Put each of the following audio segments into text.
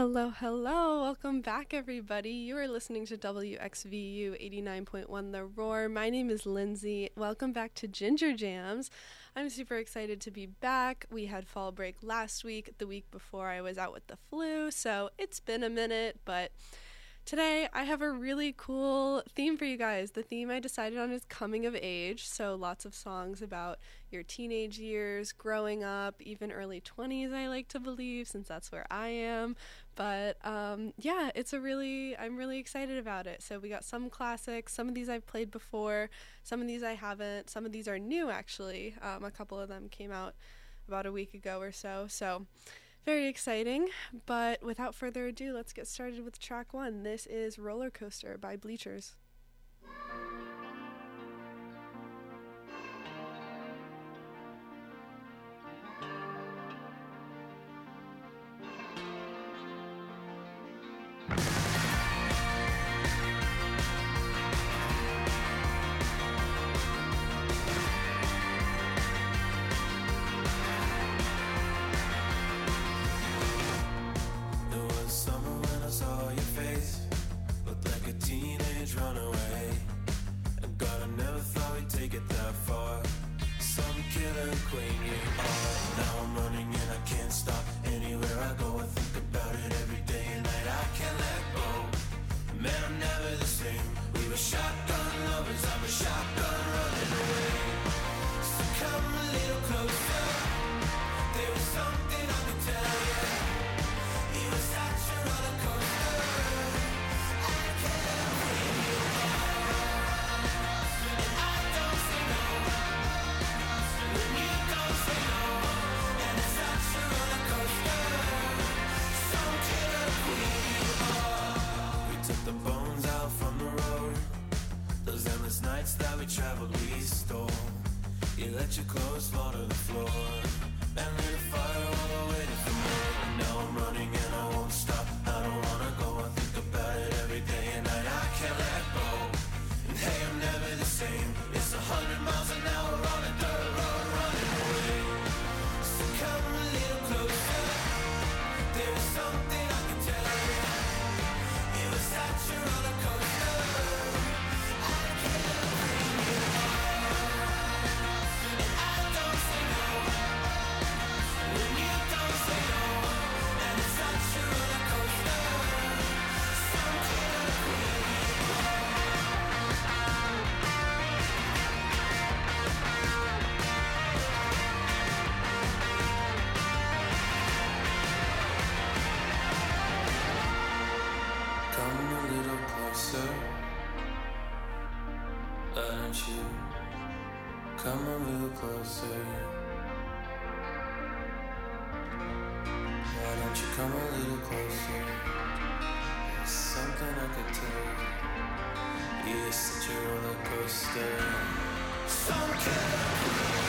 Hello, hello. Welcome back, everybody. You are listening to WXVU 89.1 The Roar. My name is Lindsay. Welcome back to Ginger Jams. I'm super excited to be back. We had fall break last week. The week before, I was out with the flu, so it's been a minute, but Today, I have a really cool theme for you guys. The theme I decided on is coming of age, so lots of songs about your teenage years, growing up, even early 20s, I like to believe, since that's where I am. But um, yeah, it's a really, I'm really excited about it. So we got some classics, some of these I've played before, some of these I haven't, some of these are new actually. Um, a couple of them came out about a week ago or so. So very exciting. But without further ado, let's get started with track one. This is Roller Coaster by Bleachers. Lovers bit left on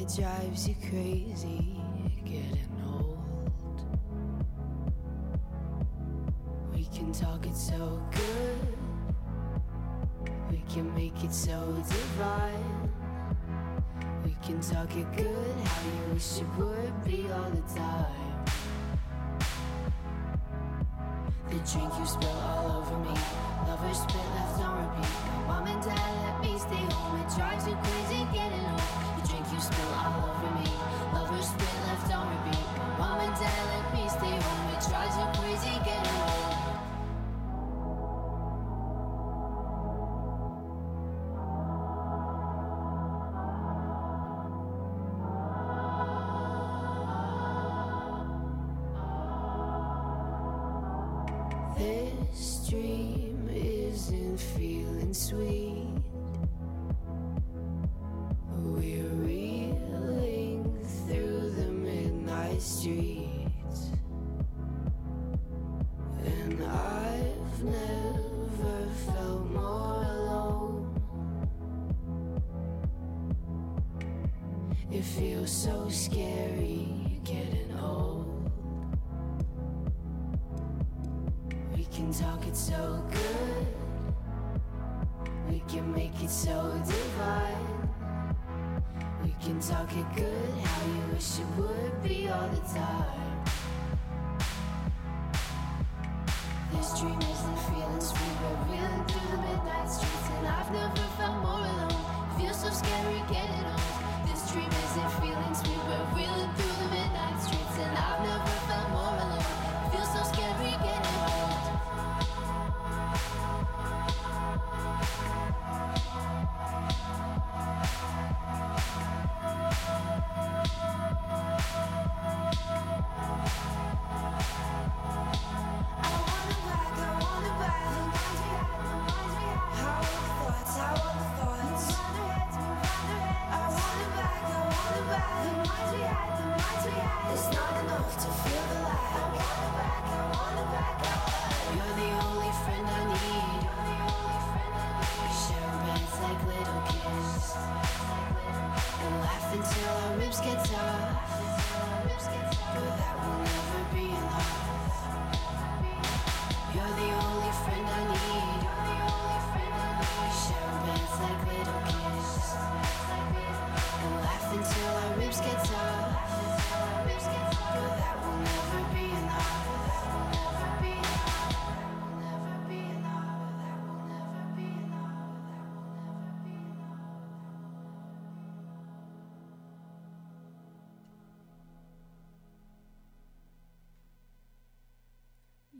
It drives you crazy getting old. We can talk it so good. We can make it so divine. We can talk it good, how you wish it would be all the time. The drink you spill all over me, lovers spit left on repeat. Mom and dad let me stay home, it drives you crazy getting you spill all over me, lovers spit left on repeat. Mom and dad let me stay home, it drives you crazy getting home. Scary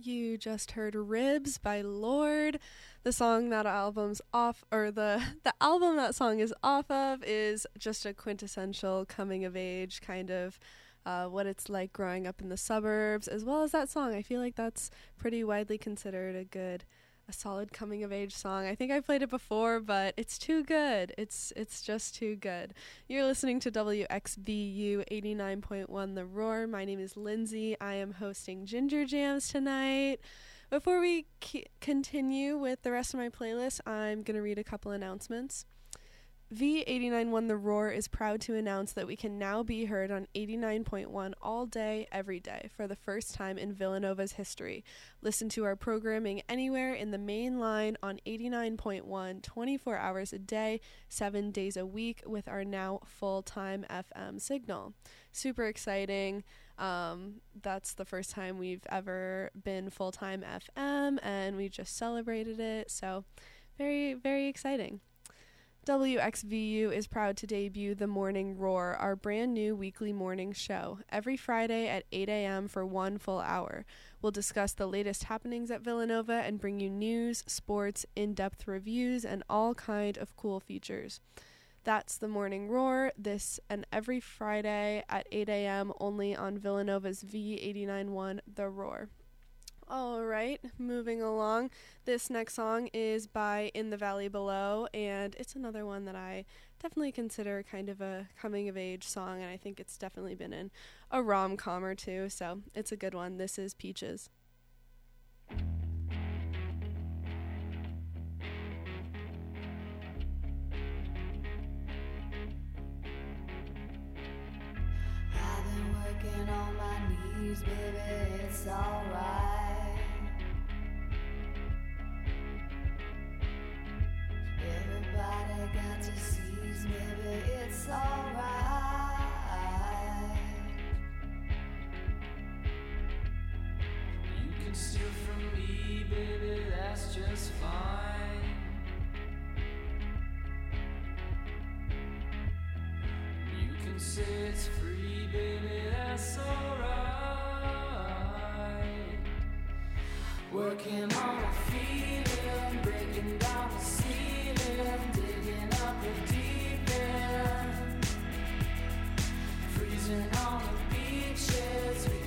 You just heard Ribs by Lorde. The song that album's off or the the album that song is off of is just a quintessential coming of age kind of uh, what it's like growing up in the suburbs as well as that song. I feel like that's pretty widely considered a good a solid coming of age song. I think I played it before, but it's too good. It's it's just too good. You're listening to WXVU 89.1 The Roar. My name is Lindsay. I am hosting Ginger Jams tonight. Before we c- continue with the rest of my playlist, I'm going to read a couple announcements. V891 The Roar is proud to announce that we can now be heard on 89.1 all day, every day, for the first time in Villanova's history. Listen to our programming anywhere in the main line on 89.1, 24 hours a day, 7 days a week, with our now full time FM signal. Super exciting. Um, that's the first time we've ever been full time FM, and we just celebrated it. So, very, very exciting. WXVU is proud to debut The Morning Roar, our brand new weekly morning show, every Friday at 8 a.m. for one full hour. We'll discuss the latest happenings at Villanova and bring you news, sports, in-depth reviews, and all kind of cool features. That's The Morning Roar, this and every Friday at 8 a.m. only on Villanova's V891 The Roar. All right, moving along. This next song is by In the Valley Below, and it's another one that I definitely consider kind of a coming of age song, and I think it's definitely been in a rom com or two, so it's a good one. This is Peaches. I've been working on my knees, baby, it's alright. Everybody got maybe it's alright. You can steal from me, baby, that's just fine. You can say it's free, baby, that's alright. Working on a feeling, breaking down the sea on the beaches.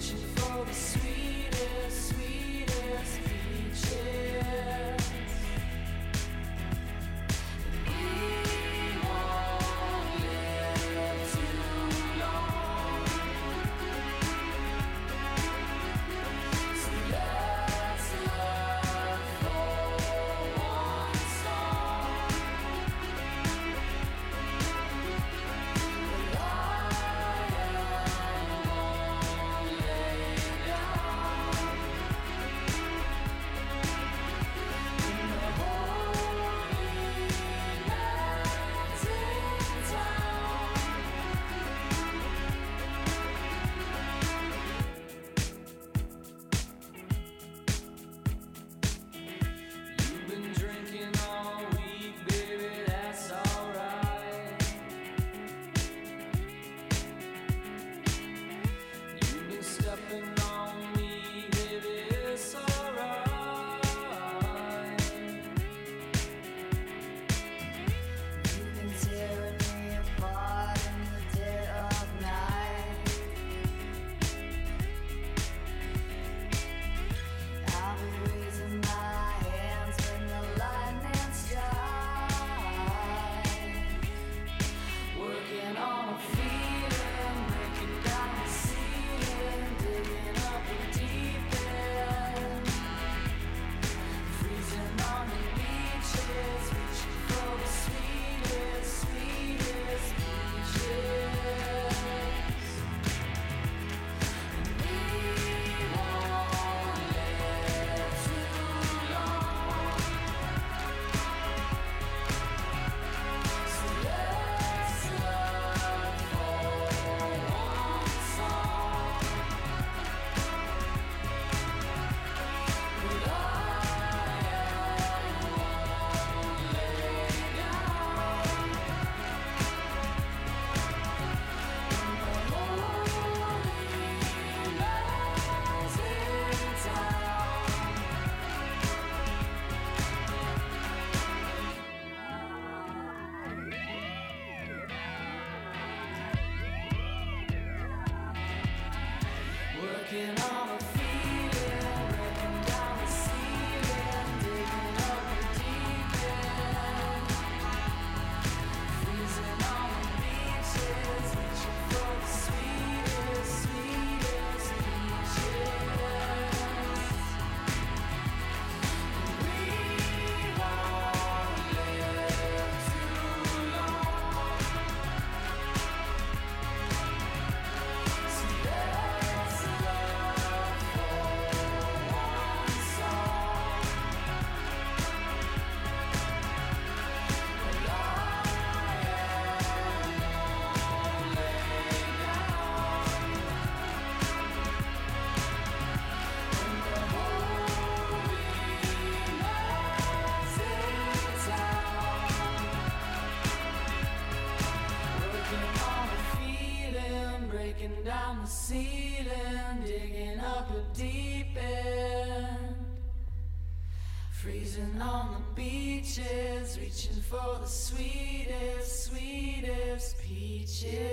for the sweetest, sweetest peaches.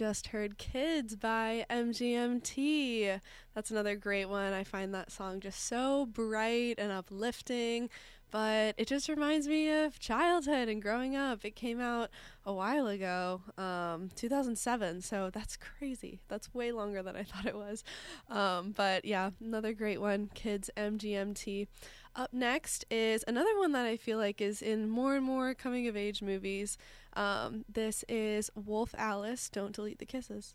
Just heard Kids by MGMT. That's another great one. I find that song just so bright and uplifting, but it just reminds me of childhood and growing up. It came out a while ago, um, 2007, so that's crazy. That's way longer than I thought it was. Um, but yeah, another great one, Kids MGMT. Up next is another one that I feel like is in more and more coming of age movies. Um, this is Wolf Alice, Don't Delete the Kisses.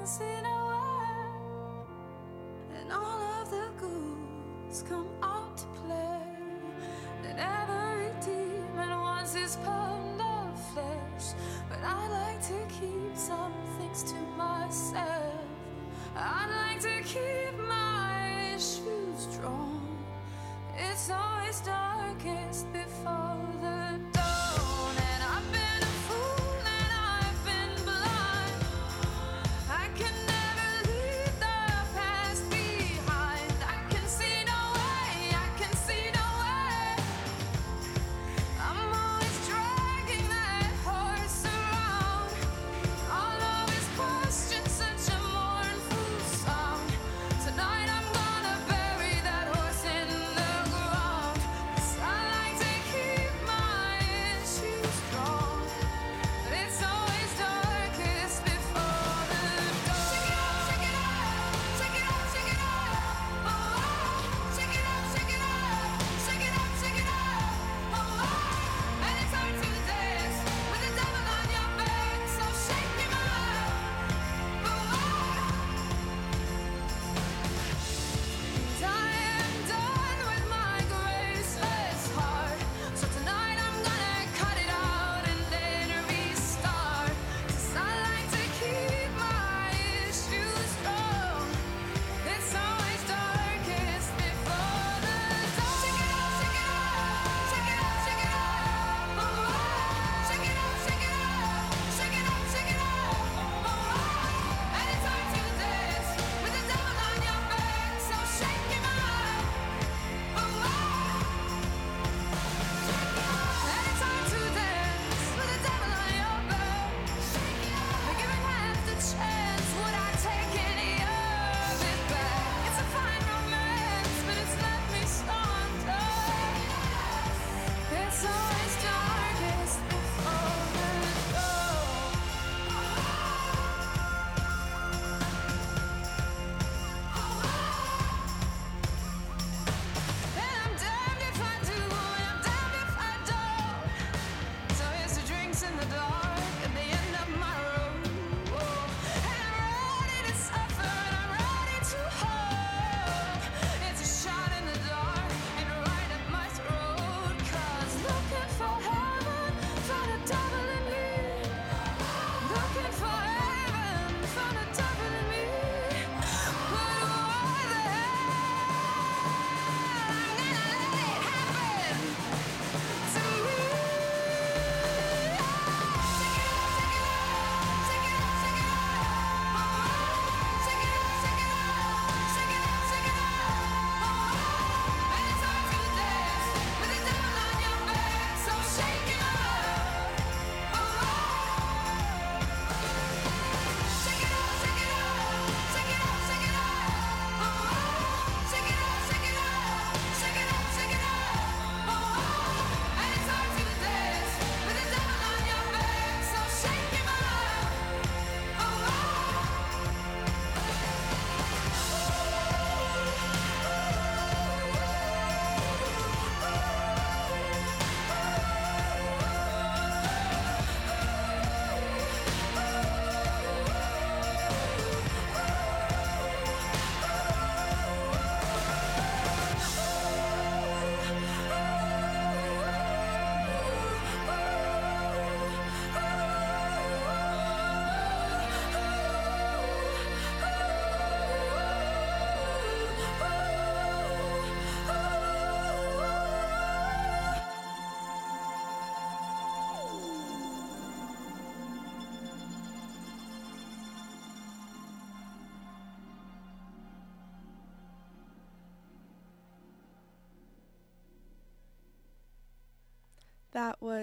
once in a while, and all of the come out to play. Every demon wants his pound of flesh, but I like to keep some things to myself. I like to keep my issues. It's always darkest before.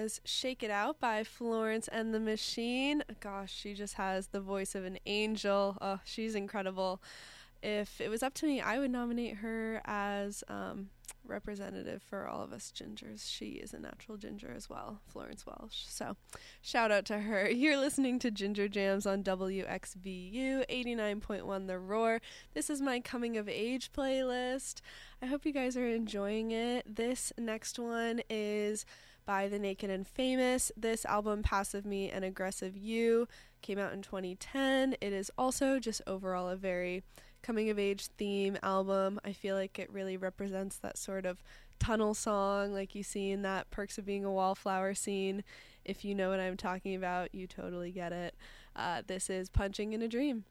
was Shake It Out by Florence and the Machine. Gosh, she just has the voice of an angel. Oh, she's incredible. If it was up to me, I would nominate her as um, representative for all of us gingers. She is a natural ginger as well, Florence Welch. So, shout out to her. You're listening to Ginger Jams on WXVU 89.1 The Roar. This is my coming of age playlist. I hope you guys are enjoying it. This next one is by The Naked and Famous. This album, Passive Me and Aggressive You, came out in 2010. It is also just overall a very coming of age theme album. I feel like it really represents that sort of tunnel song like you see in that Perks of Being a Wallflower scene. If you know what I'm talking about, you totally get it. Uh, this is Punching in a Dream.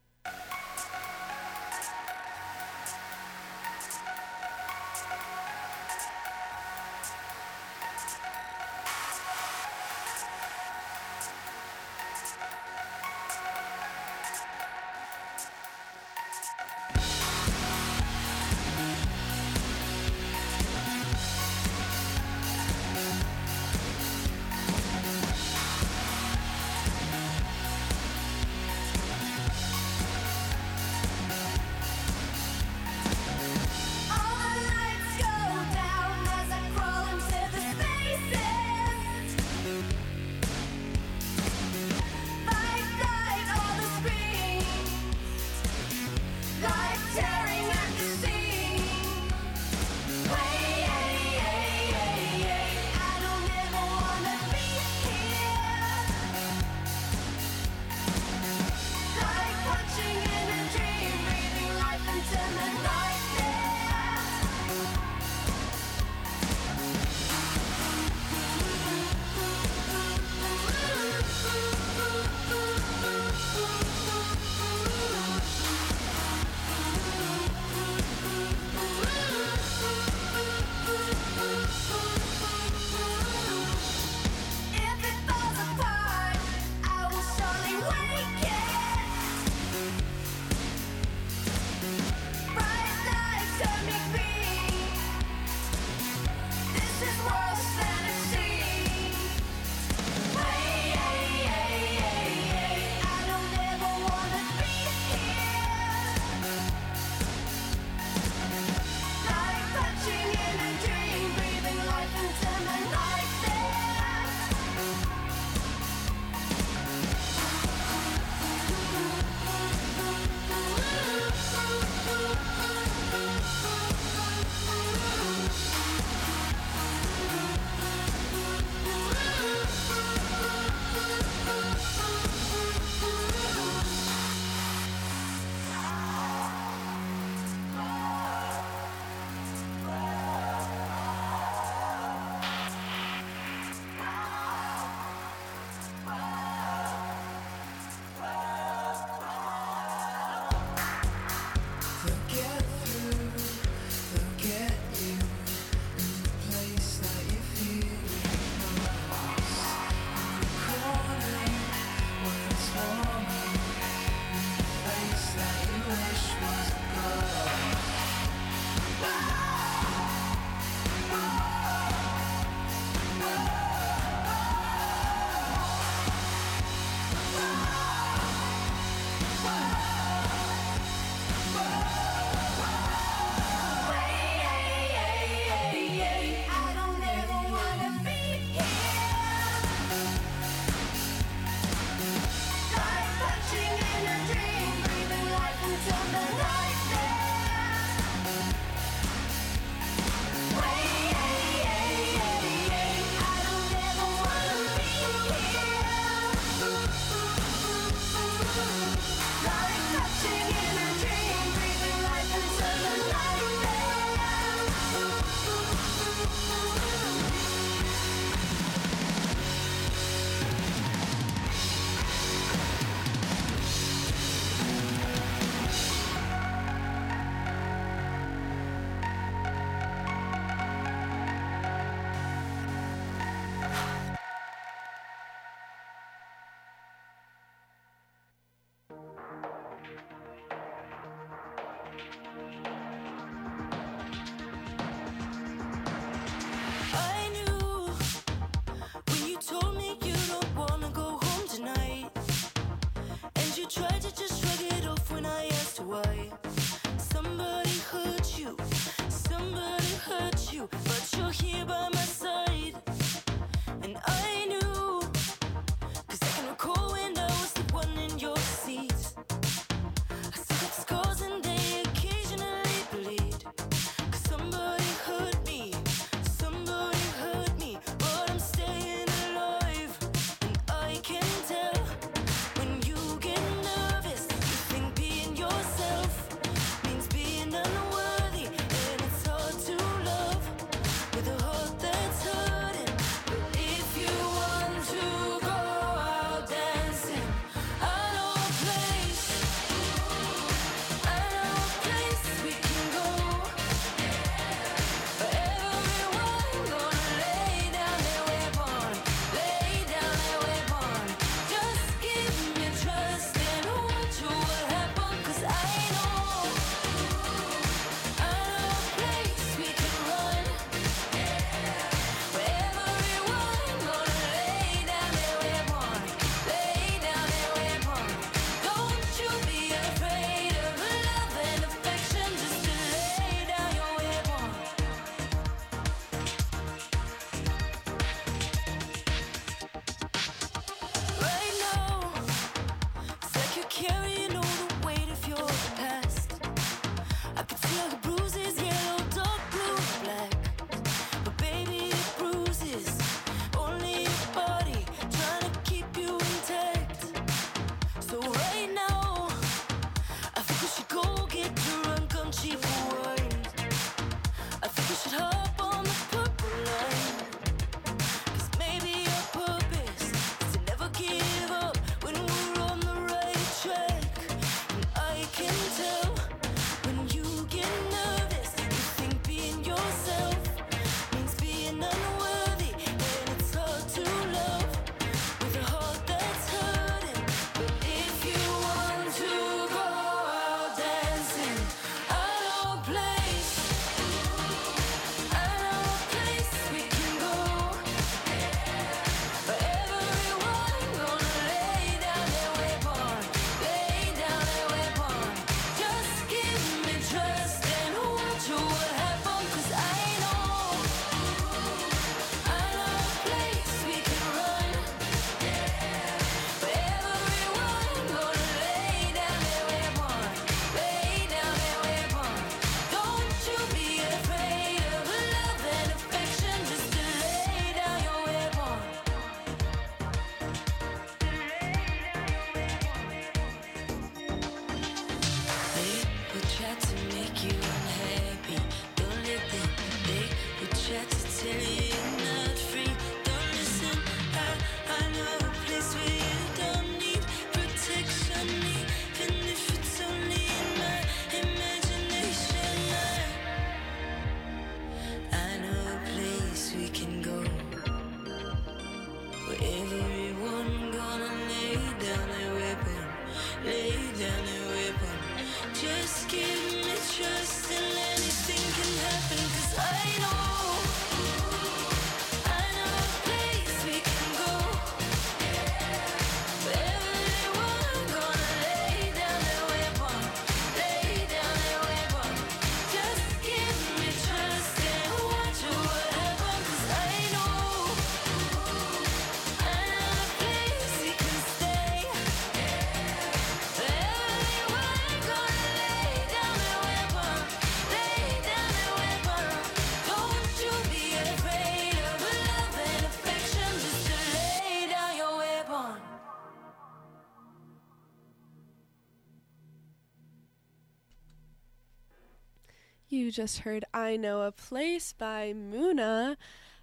You just heard I Know a Place by Muna.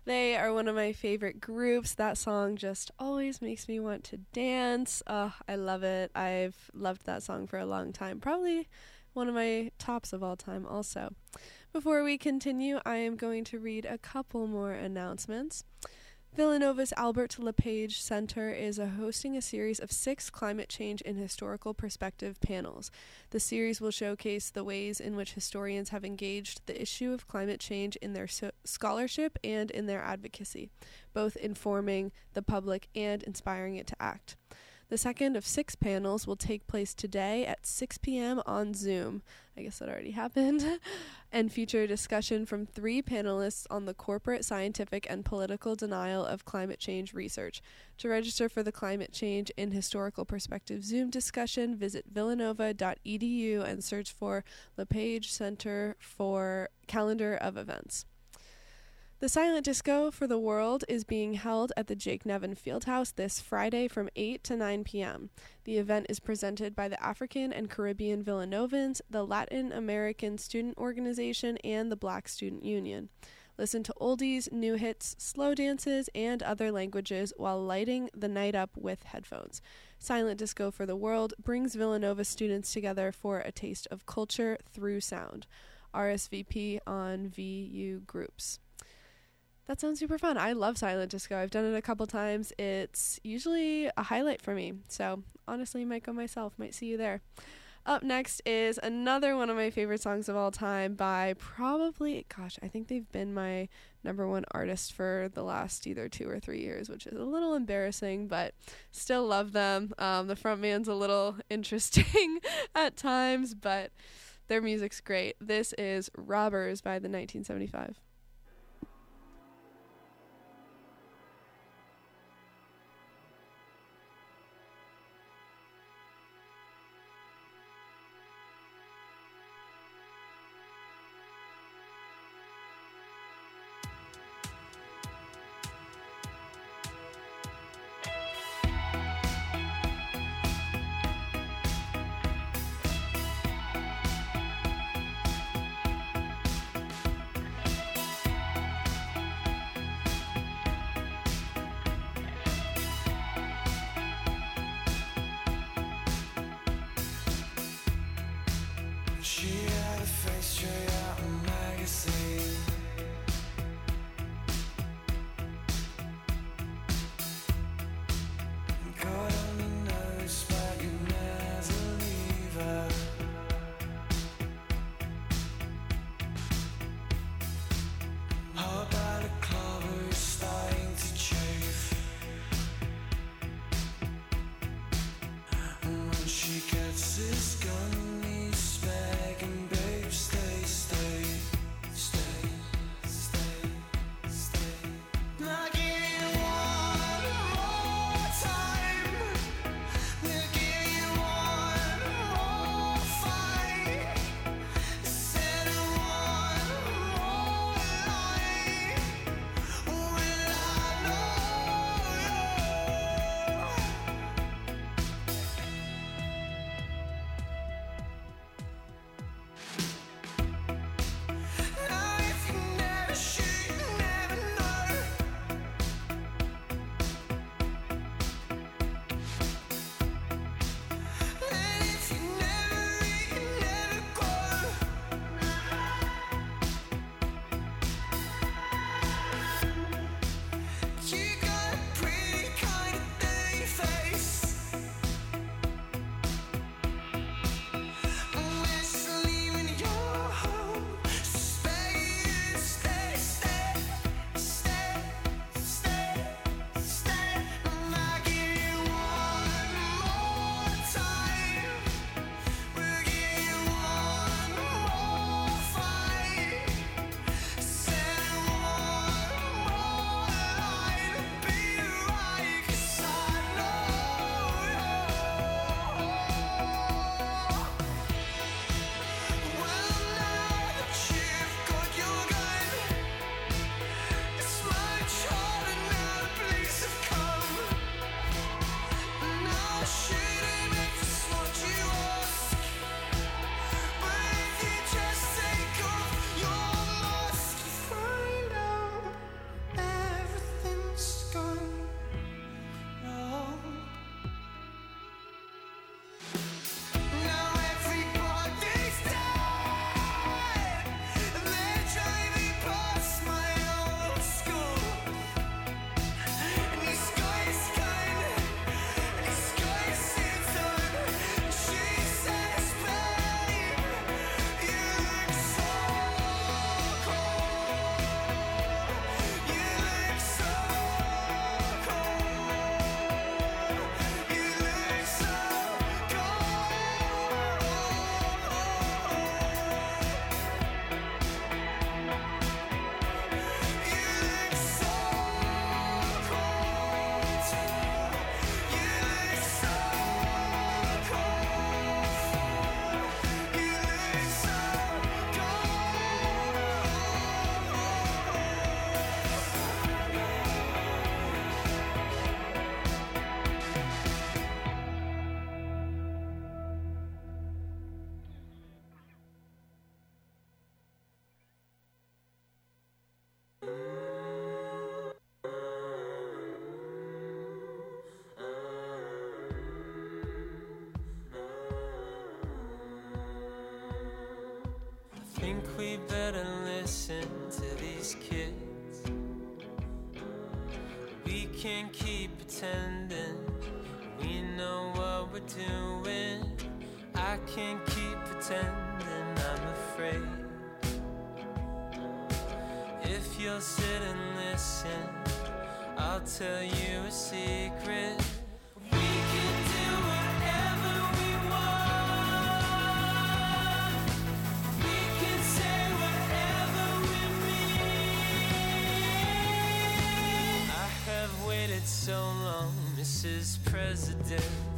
They are one of my favorite groups. That song just always makes me want to dance. Oh, I love it. I've loved that song for a long time. Probably one of my tops of all time, also. Before we continue, I am going to read a couple more announcements. Villanova's Albert LePage Center is a hosting a series of six climate change in historical perspective panels. The series will showcase the ways in which historians have engaged the issue of climate change in their so- scholarship and in their advocacy, both informing the public and inspiring it to act. The second of six panels will take place today at 6 p.m. on Zoom. I guess that already happened. and feature a discussion from three panelists on the corporate, scientific, and political denial of climate change research. To register for the Climate Change in Historical Perspective Zoom discussion, visit villanova.edu and search for LePage Center for calendar of events. The Silent Disco for the World is being held at the Jake Nevin Fieldhouse this Friday from 8 to 9 p.m. The event is presented by the African and Caribbean Villanovans, the Latin American Student Organization, and the Black Student Union. Listen to oldies, new hits, slow dances, and other languages while lighting the night up with headphones. Silent Disco for the World brings Villanova students together for a taste of culture through sound. RSVP on VU groups. That sounds super fun. I love silent disco. I've done it a couple times. It's usually a highlight for me. So, honestly, might go myself. Might see you there. Up next is another one of my favorite songs of all time by probably, gosh, I think they've been my number one artist for the last either two or three years, which is a little embarrassing, but still love them. Um, the frontman's a little interesting at times, but their music's great. This is Robbers by the 1975. Listen to these kids. We can't keep pretending we know what we're doing. I can't keep pretending I'm afraid. If you'll sit and listen, I'll tell you a secret. Mrs. President.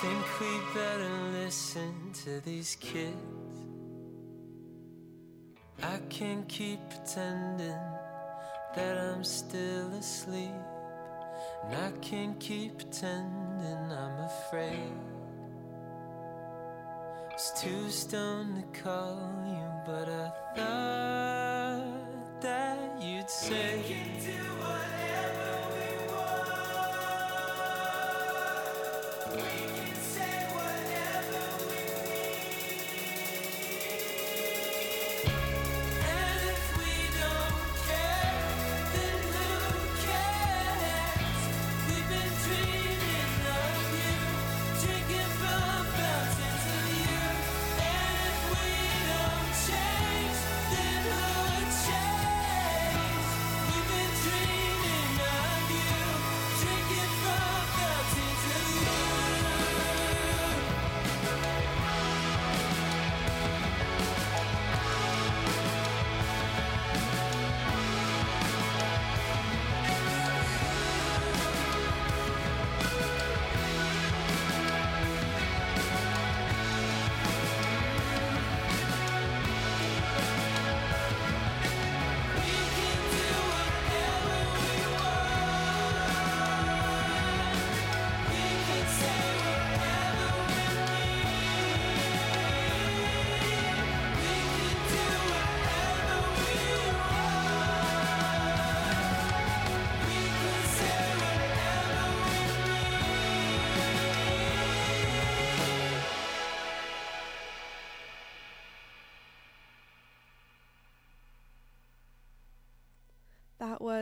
Think we better listen to these kids. I can't keep pretending that I'm still asleep. And I can't keep pretending I'm afraid. I was too stoned to call you, but I thought that you'd say.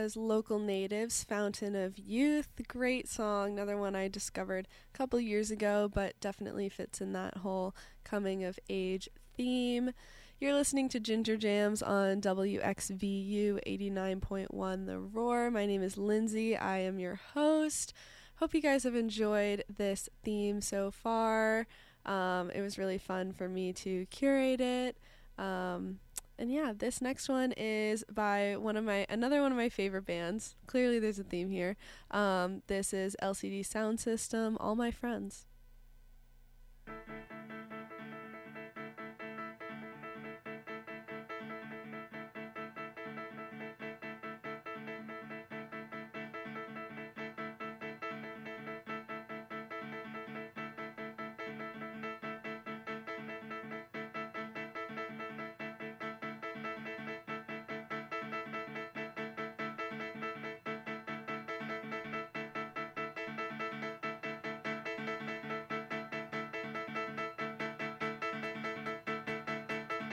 Was Local Natives, Fountain of Youth. Great song. Another one I discovered a couple years ago, but definitely fits in that whole coming of age theme. You're listening to Ginger Jams on WXVU 89.1 The Roar. My name is Lindsay. I am your host. Hope you guys have enjoyed this theme so far. Um, it was really fun for me to curate it. Um, and yeah, this next one is by one of my another one of my favorite bands. Clearly, there's a theme here. Um, this is LCD Soundsystem. All my friends.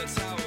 That's how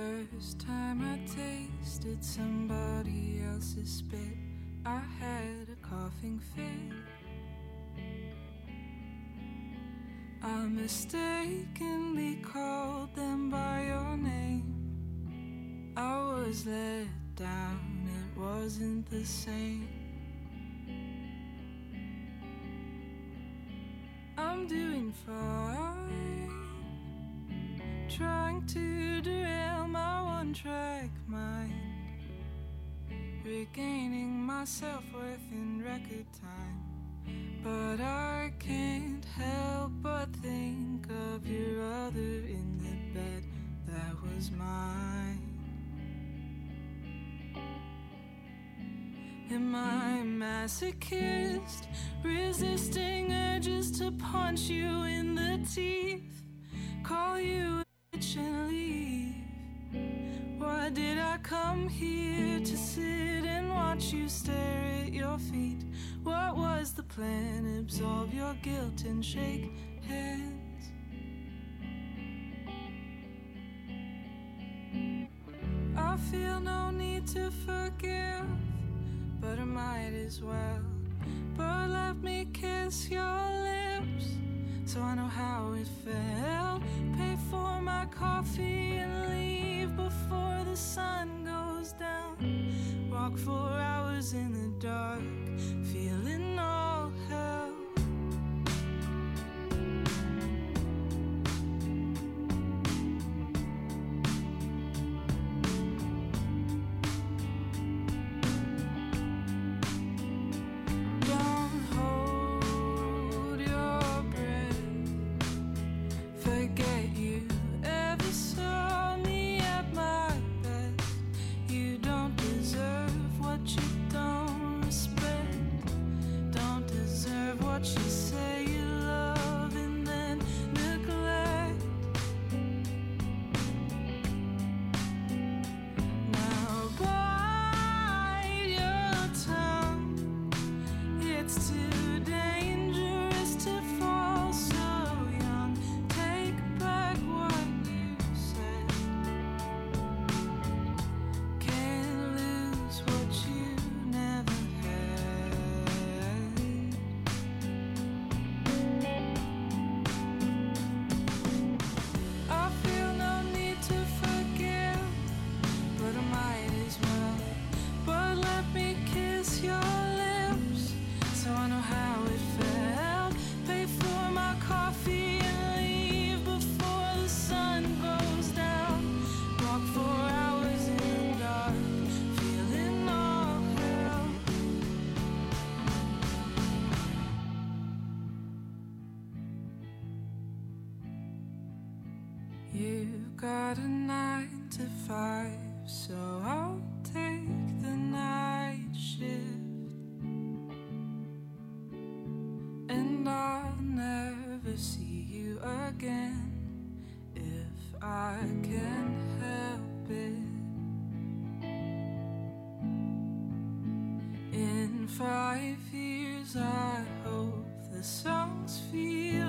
first time I tasted somebody else's spit, I had a coughing fit. I mistakenly called them by your name. I was let down, it wasn't the same. I'm doing fine, trying to my track mind, regaining my self worth in record time. But I can't help but think of your other in the bed that was mine. Am I masochist, resisting urges to punch you in the teeth, call you here to sit and watch you stare at your feet? What was the plan? Absolve your guilt and shake hands. I feel no need to forgive, but I might as well. But let me kiss your lips so I know how it felt. Pay for my coffee and leave before the sun goes down. Walk for hours in the dark, feeling all hell. Again if I can help it. In five years, I hope the songs feel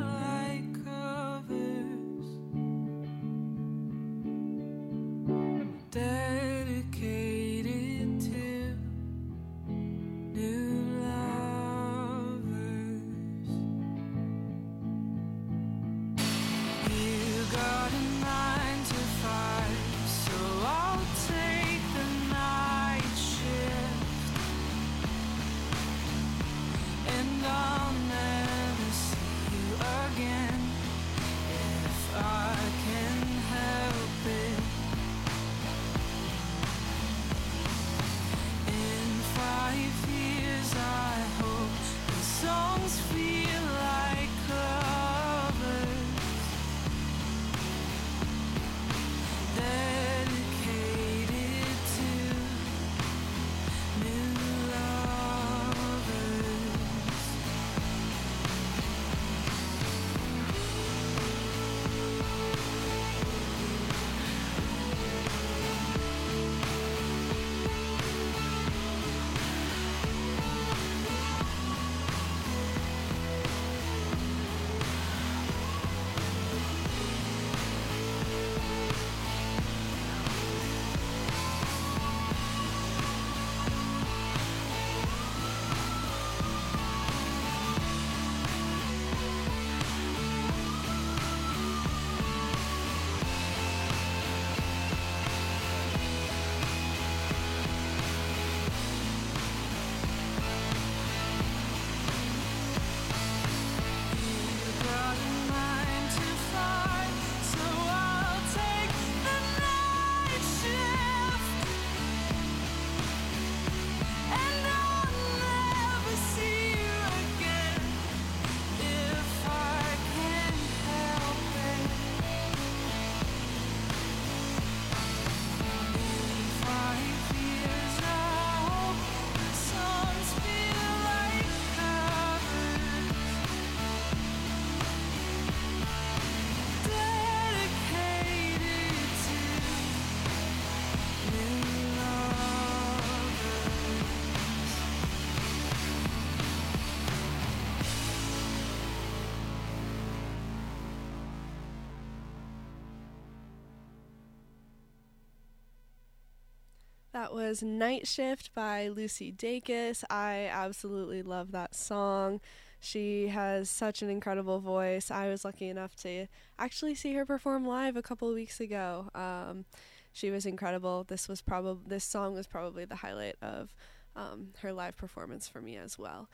That was Night Shift by Lucy Dacus. I absolutely love that song. She has such an incredible voice. I was lucky enough to actually see her perform live a couple weeks ago. Um, she was incredible. This was probably this song was probably the highlight of um, her live performance for me as well.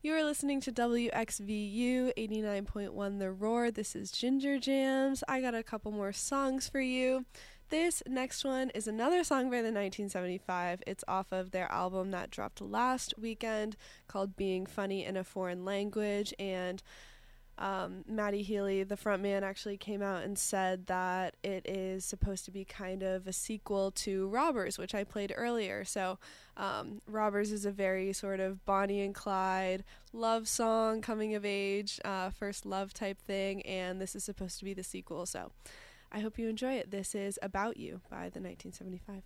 You are listening to WXVU 89.1 The Roar. This is Ginger Jams. I got a couple more songs for you. This next one is another song by the 1975. It's off of their album that dropped last weekend called Being Funny in a Foreign Language. And um, Matty Healy, the frontman, actually came out and said that it is supposed to be kind of a sequel to Robbers, which I played earlier. So, um, Robbers is a very sort of Bonnie and Clyde love song, coming of age, uh, first love type thing, and this is supposed to be the sequel. So, I hope you enjoy it. This is About You by the 1975.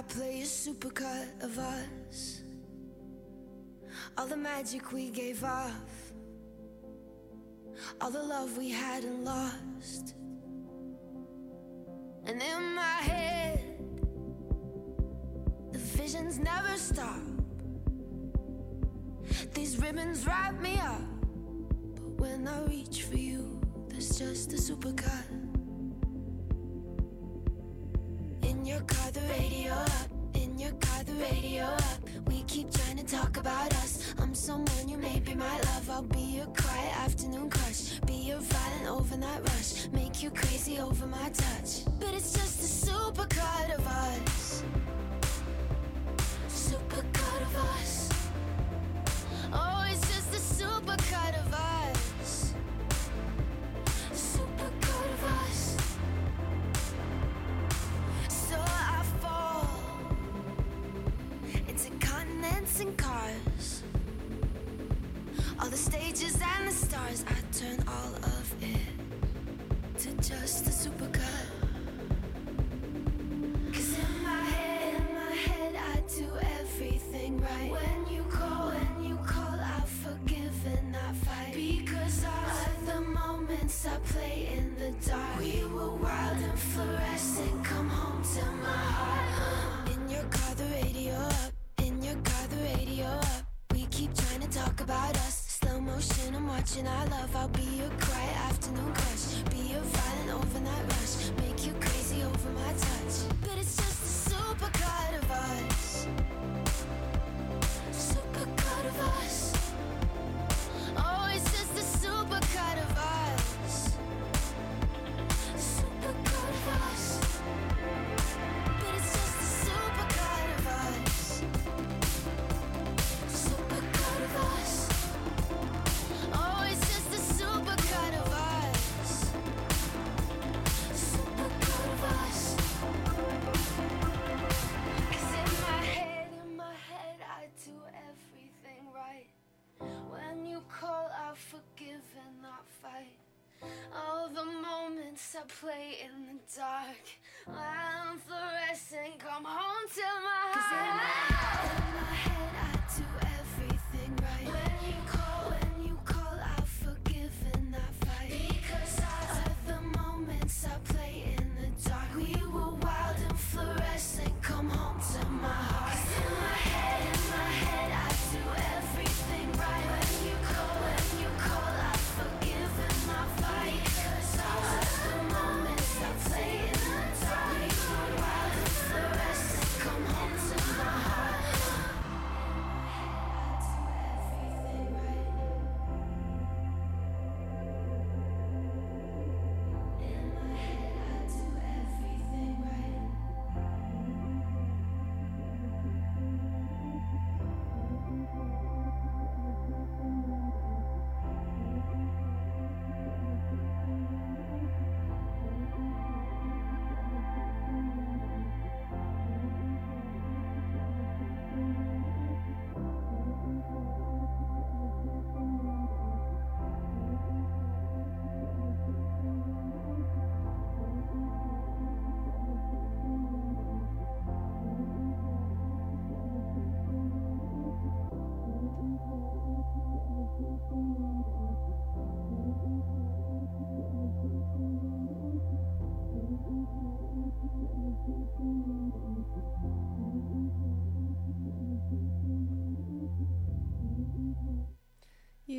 I play a supercut of us. All the magic we gave off, all the love we had and lost. Stop. These ribbons wrap me up, but when I reach for you, there's just a supercut. In your car, the radio up. In your car, the radio up. We keep trying to talk about us. I'm someone you may be my love. I'll be your quiet afternoon crush. Be your violent overnight rush. Make you crazy over my touch. But it's just a supercut of us. Play in the dark. I'm fluorescent, come home to my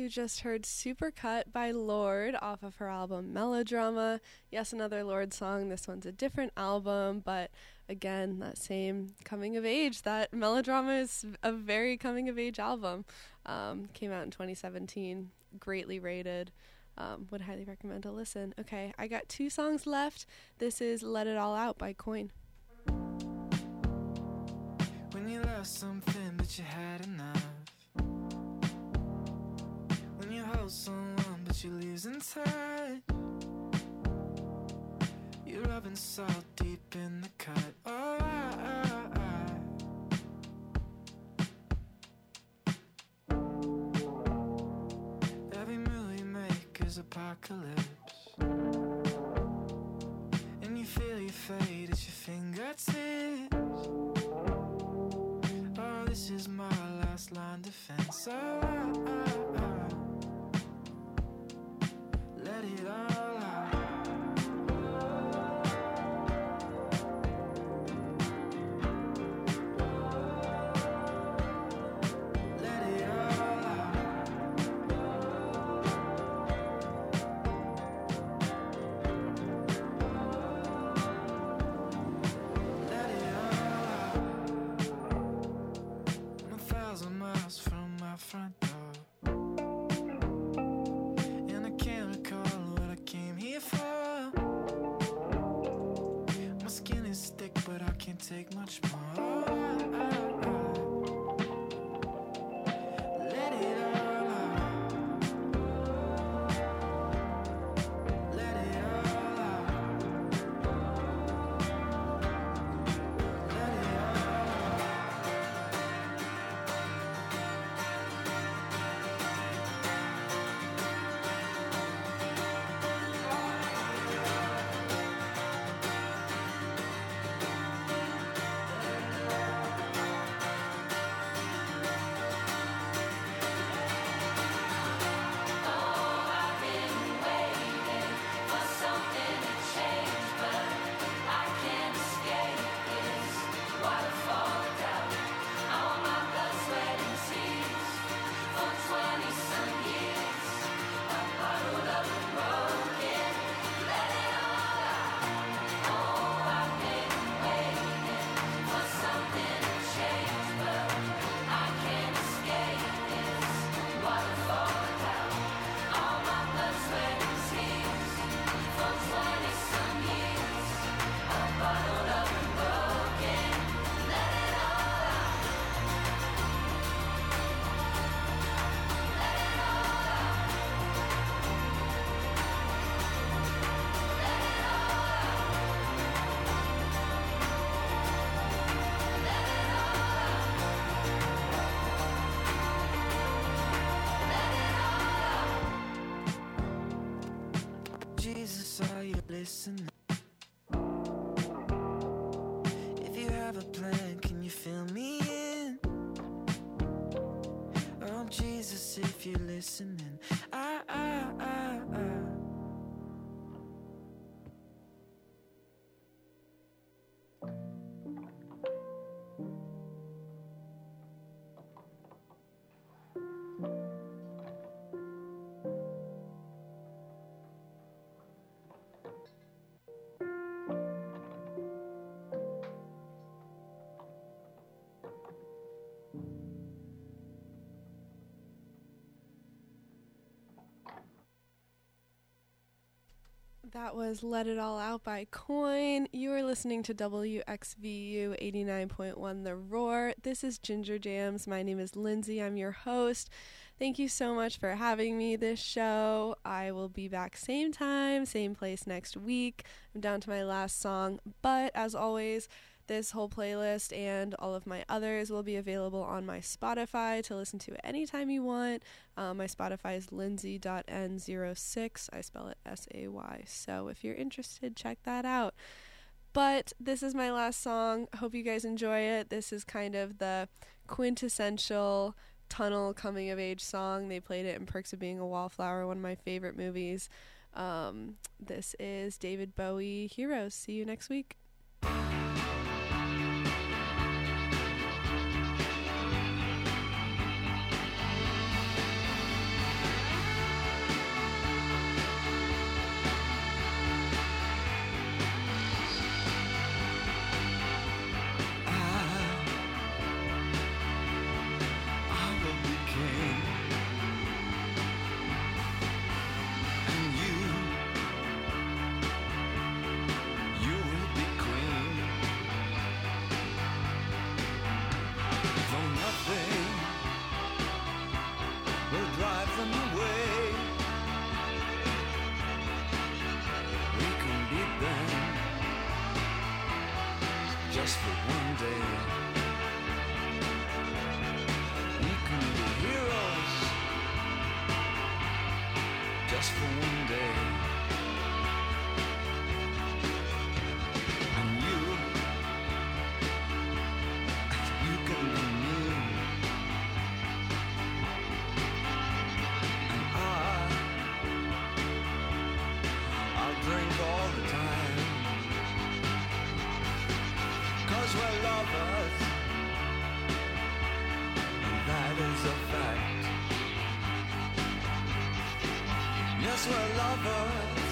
You just heard Supercut by Lorde off of her album Melodrama. Yes, another Lorde song. This one's a different album, but again, that same coming of age. That Melodrama is a very coming of age album. Um, came out in 2017, greatly rated. Um, would highly recommend a listen. Okay, I got two songs left. This is Let It All Out by Coin. When you something but you had enough about someone, but you're losing touch. You're rubbing salt deep in the cut. Oh, I, I, I. Every move you make is apocalypse. And you feel you fade at your fingertips. Oh, this is my last line defense. Oh, if you're That was Let It All Out by Coin. You are listening to WXVU 89.1 The Roar. This is Ginger Jams. My name is Lindsay. I'm your host. Thank you so much for having me this show. I will be back same time, same place next week. I'm down to my last song, but as always, this whole playlist and all of my others will be available on my Spotify to listen to anytime you want. Um, my Spotify is lindsay.n06. I spell it S A Y. So if you're interested, check that out. But this is my last song. Hope you guys enjoy it. This is kind of the quintessential tunnel coming of age song. They played it in Perks of Being a Wallflower, one of my favorite movies. Um, this is David Bowie Heroes. See you next week. We're lovers. That is a fact. Yes, we're lovers.